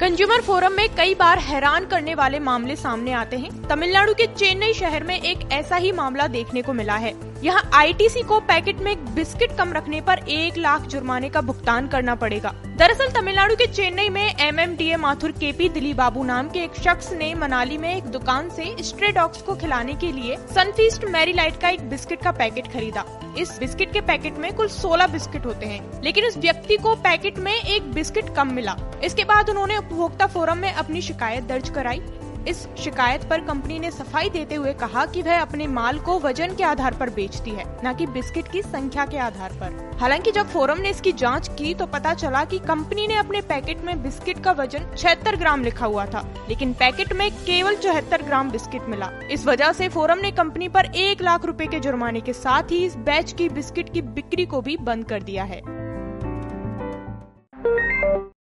Consumer forum में कई बार हैरान करने वाले मामले सामने आते हैं। तमिलनाडु के चेन्नई शहर में एक ऐसा ही मामला देखने को मिला है। यहाँ आईटीसी को पैकेट में बिस्किट कम रखने पर एक लाख जुर्माने का भुगतान करना पड़ेगा। दरअसल तमिलनाडु के चेन्नई में एमएमडीए माथुर केपी दिली बाबू नाम के एक शख्स ने मनाली में एक दुकान से स्ट्रे डॉग्स को खिलाने के लिए सनफीस्ट मैरी लाइट का एक बिस्किट का पैकेट खरीदा। इस बिस्किट के पैकेट में कुल 16 बिस्किट होते हैं, लेकिन उस व्यक्ति को पैकेट में एक बिस्किट कम मिला। इसके बाद उन्होंने उपभोक्ता फोरम में अपनी शिकायत दर्ज कराई। इस शिकायत पर कंपनी ने सफ़ाई देते हुए कहा कि वह अपने माल को वज़न के आधार पर बेचती है, न कि बिस्किट की संख्या के आधार पर। हालाँकि जब फोरम ने इसकी जाँच की तो पता चला कि कंपनी ने अपने पैकेट में बिस्किट का वज़न छिहत्तर ग्राम लिखा हुआ था, लेकिन पैकेट में केवल चौहत्तर ग्राम बिस्किट मिला। इस वजह से फोरम ने कंपनी पर एक लाख रुपए के जुर्माने के साथ ही इस बैच की बिस्किट की बिक्री को भी बंद कर दिया है।